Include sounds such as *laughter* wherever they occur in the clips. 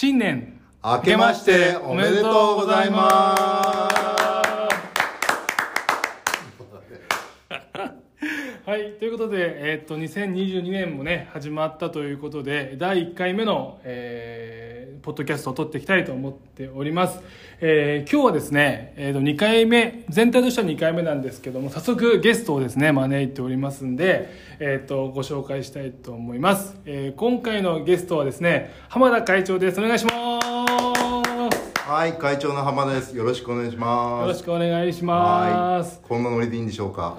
新年明けましておめでとうございます。*laughs* はい、ということで、えーっと、2022年もね、始まったということで、第1回目の、えーポッドキャストを撮っていきたいと思っております。えー今日はですね、えーっと、2回目、全体としては2回目なんですけども、早速ゲストをですね、招いておりますんで、えーっと、ご紹介したいと思います。えー今回のゲストはですね、浜田会長です。お願いします。はい会長の浜田ですよろしくお願いしますよろしくお願いします。はいこんなノリでいいんでしょうか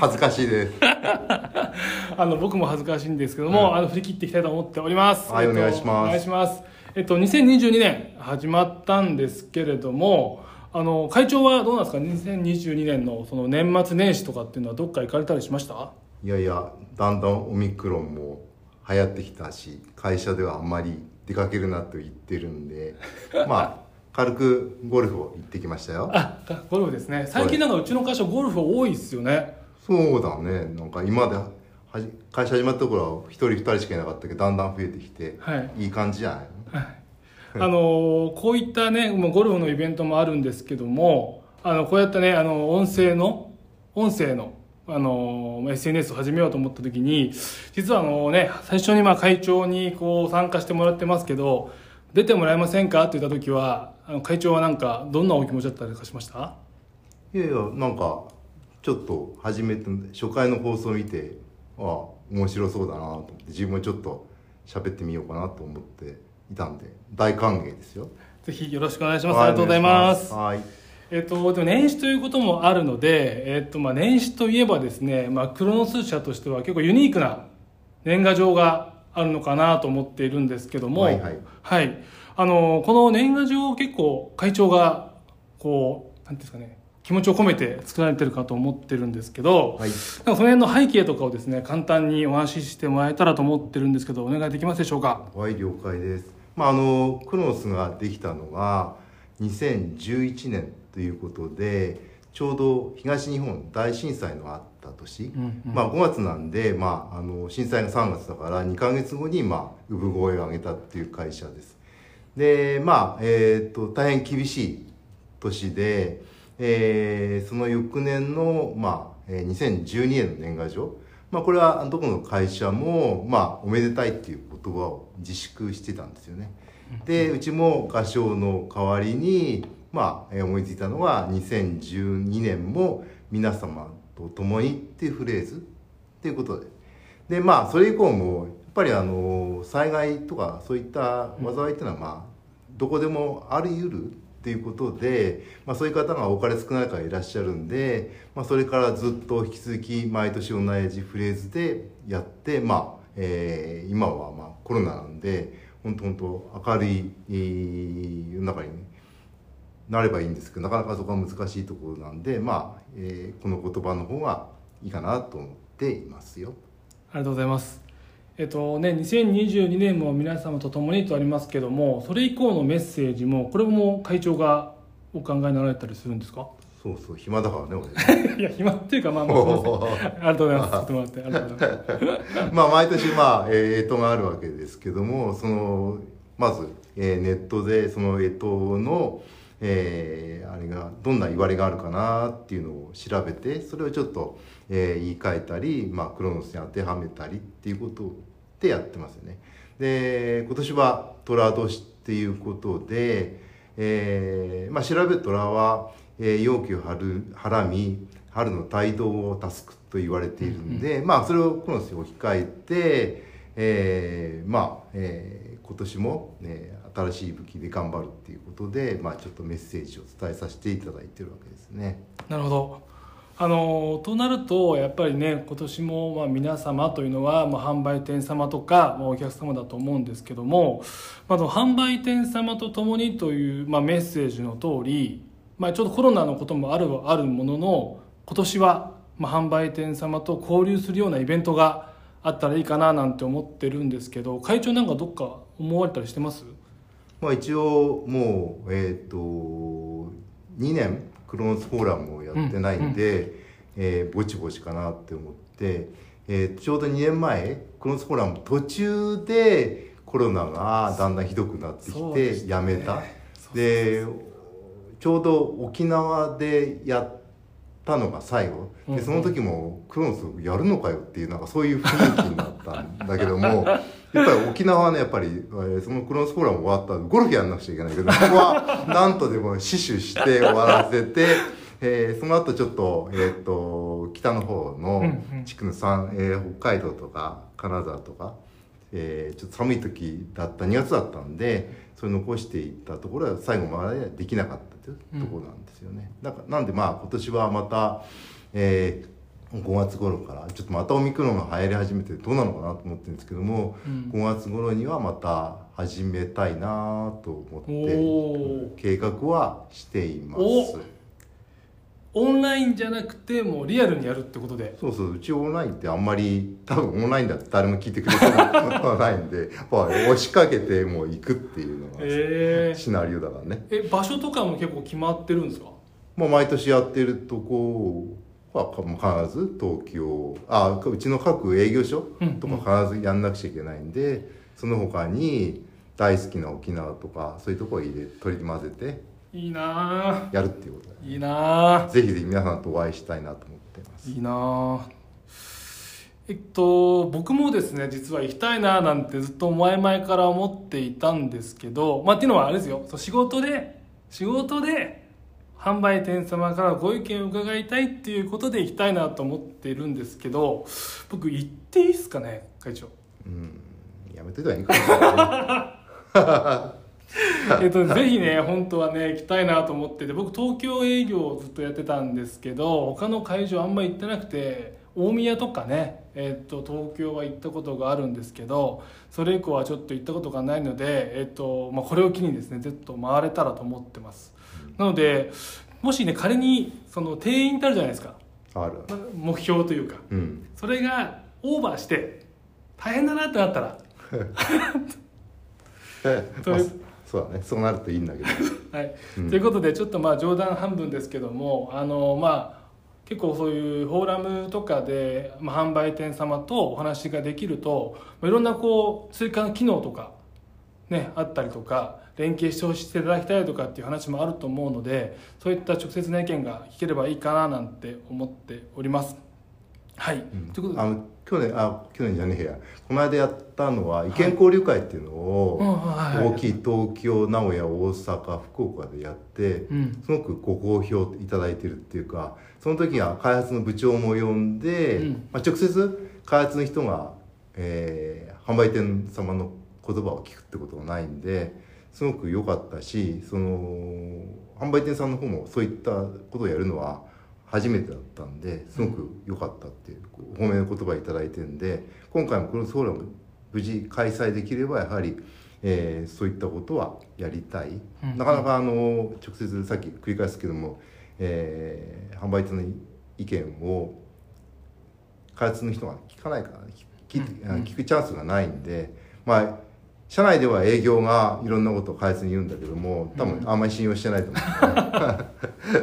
恥ずかしいです *laughs* あの僕も恥ずかしいんですけども、あの振り切っていきたいと思っております。はいえっとお願いしますお願いします。えっと2022年始まったんですけれども、あの会長はどうなんですか？2022年のその年末年始とかっていうのはどっか行かれたりしました？いやいやだんだんオミクロンも流行ってきたし会社ではあんまり出かけるなと言ってるんで *laughs* まあ軽くゴルフを行ってきましたよあ、ゴルフですね。最近なんかうちの会社ゴルフ多いですよね。そうだねなんか今まではじ会社始まった頃は一人二人しかいなかったけどだんだん増えてきて、はいいい感じじゃない？のあのこういったねもうゴルフのイベントもあるんですけどもあのこうやってねあの音声の音声のあの SNS を始めようと思った時に実はあのね最初にまあ会長にこう参加してもらってますけど出てもらえませんか？って言った時はあの会長はなんかどんなお気持ちだったりかしました？いやいやなんかちょっと初めて初回の放送を見てああ面白そうだなと思って自分もちょっと喋ってみようかなと思って。いたんで大歓迎ですよ。ぜひよろしくお願いします、ありがとうございます。はい。えっと、でも年始ということもあるので、えっとまあ、年始といえばですね、まあ、クロノス社としては結構ユニークな年賀状があるのかなと思っているんですけども、はいはい。はい。あのこの年賀状を結構会長がこうなんですかね気持ちを込めて作られてるかと思ってるんですけど、はい。なんかその辺の背景とかをですね簡単にお話ししてもらえたらと思ってるんですけどお願いできますでしょうか？はい了解ですまああのクロノスができたのが2011年ということでちょうど東日本大震災のあった年、うんうん。まあ、5月なんで、まあ、あの震災が3月だから2か月後に、まあ、産声を上げたっていう会社です。でまあえー、と大変厳しい年で、えーその翌年の、まあえー2012年の年賀状、まあ、これはどこの会社も、まあ、おめでたいっていう言葉を自粛してたんですよね。でうちも合唱の代わりに、まあ、えー思いついたのは2012年も皆様と共にっていうフレーズ。っていうことで。でまあそれ以降もやっぱりあの災害とかそういった災いっていうのはまあどこでもあり得るっていうことで、まあ、そういう方が多かれ少ないからいらっしゃるんで、まあ、それからずっと引き続き毎年同じフレーズでやって、まあえー今はまあコロナなんで本当本当明るい、世の中に、ね、なればいいんですけどなかなかそこは難しいところなんで、まあえーこの言葉の方がいいかなと思っていますよ。ありがとうございます。えっとね、2022年も皆様と共にとありますけども、それ以降のメッセージも、これも会長がお考えになられたりするんですか？そうそう暇だからね俺 *laughs* いや、暇っていうか、まあまあ、*laughs* ありがとうございます。作ってもらって、ありがとうございます。*laughs* まあ毎年まあ、えー、干支があるわけですけどもそのまず、えーネットでその干支の、えーあれがどんな言われがあるかなっていうのを調べてそれをちょっと、えー言い換えたり、まあ、クロノスに当てはめたりっていうことでやってますよね。で今年は寅年っていうことで、えーまあ、調べ虎は、えー、陽気をはらみ春の帯同を助くと言われているんで、まあそれをクロノスに置き換えて、えーまあ、えー今年も、ね、新しい武器で頑張るっていうことで、まあ、ちょっとメッセージを伝えさせていただいてるわけですね。なるほど。あのとなるとやっぱりね今年もまあ皆様というのは、まあ、販売店様とか、まあ、お客様だと思うんですけども、まあ、の販売店様と共にという、まあ、メッセージの通り、まあ、ちょっとコロナのこともあるはあるものの今年は、まあ、販売店様と交流するようなイベントがあったらいいかななんて思ってるんですけど会長なんかどっか思われたりしてます？まあ、一応もう、えっと2年クロノスフォーラムをやってないんで、えーぼちぼちかなって思って、えーちょうど2年前クロノスフォーラム途中でココロナがだんだんひどくなってきてたやめた。ねでちょうど沖縄でやったのが最後。うんうん。でその時もクロノスやるのかよっていうなんかそういう雰囲気になったんだけども *laughs* やっぱり沖縄はねやっぱり、えーそのクロノスフォーラム終わった後ゴルフやんなくちゃいけないけどここはなんとでも死守して終わらせて、*laughs* えーその後ちょっと,、えー、と北の方のうんうん地区の三、えー北海道とか金沢とか、えーちょっと寒い時だった2月だったんでそれ残していったところは最後までできなかったというところなんですよね。だからなんでまあ今年はまた、えー5月頃からちょっとまたオミクロンが流行り始めてどうなのかなと思ってるんですけども、うん。5月頃にはまた始めたいなと思って計画はしています。おオンラインじゃなくてもうリアルにやるってことで。そうそううちオンラインってあんまり多分オンラインだって誰も聞いてくれそうなことはないんでやっぱ押しかけてもう行くっていうのがえシナリオだからね、え場所とかも結構決まってるんですか？まあ、毎年やってるとこは必ず東京あうちの各営業所うんとか必ずやんなくちゃいけないんで、その他に大好きな沖縄とかそういうとこを入れ取り混ぜていいなやるっていうこといいなあ。ぜひぜひ皆さんとお会いしたいなと思ってます。いいなあ。えっと僕もですね実は行きたいななんてずっと前々から思っていたんですけどまあっていうのはあれですよ。そう仕事で仕事で販売店様からご意見を伺いたいっていうことで行きたいなと思っているんですけど僕行っていいですかね会長。うんやめといたらいい *laughs* えっと、ぜひね本当はね行きたいなと思ってて僕東京営業をずっとやってたんですけど他の会場あんまり行ってなくて大宮とかね、えっと、東京は行ったことがあるんですけどそれ以降はちょっと行ったことがないので、えっとまあ、これを機にですねずっと回れたらと思ってますなのでもしね仮にその定員ってあるじゃないですか。ある。目標というか。うん。それがオーバーして大変だなってなったら。*laughs* というまあそうだね。そうなるといいんだけど。*laughs* はい。うん。ということでちょっとまあ冗談半分ですけどもあのまあ結構そういうフォーラムとかで、まあ、販売店様とお話ができるとまあいろんなこう追加の機能とか、ね、あったりとか連携していただきたいとかっていう話もあると思うのでそういった直接な意見が聞ければいいかななんて思っております。はい、うん。ということで。あの去年あ去年じゃねえや。この間やったのは意見交流会っていうのを、大きい東京名古屋大阪福岡でやって、うん。すごくご好評いただいてるっていうかその時は開発の部長も呼んで、うん。まあ、直接開発の人が、えー販売店様の言葉を聞くってことがないんですごく良かったしその販売店さんの方もそういったことをやるのは初めてだったんですごく良かったっていうお褒めの言葉をいただいてるんで今回もクロスフォーラム無事開催できればやはり、えーそういったことはやりたい、うん。なかなかあの直接さっき繰り返すけども、えー販売店の意見を開発の人が聞かないから、ね、聞うん。聞くチャンスがないんでまあ社内では営業がいろんなことを開発に言うんだけども多分あんまり信用してないと思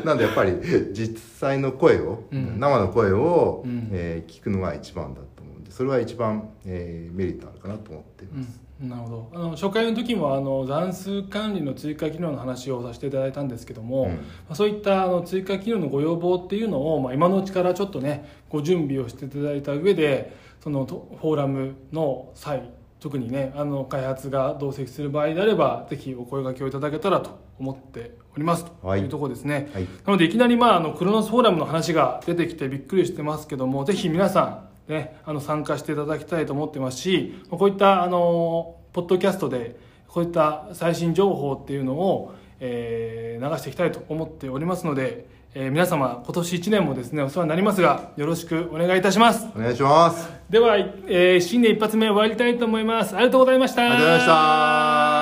う、*laughs* なんでやっぱり実際の声を、うん。生の声を、うん。えー聞くのが一番だと思うんでそれは一番、えーメリットあるかなと思っています、うん、なるほど。あの初回の時もあの残数管理の追加機能の話をさせていただいたんですけども、うん。まあそういったあの追加機能のご要望っていうのを、まあ、今のうちからちょっとねご準備をしていただいた上でそのとフォーラムの際特にねあの開発が同席する場合であればぜひお声掛けをいただけたらと思っておりますとはい。いうところですね、はい。なのでいきなり、まあ、あのクロノスフォーラムの話が出てきてびっくりしてますけどもぜひ皆さん、ね、あの参加していただきたいと思ってますしこういったあのポッドキャストでこういった最新情報っていうのを、えー流していきたいと思っておりますので、えー皆様今年1年もですねお世話になりますがよろしくお願いいたします。お願いします。では、えー新年一発目終わりたいと思います。ありがとうございました。ありがとうございました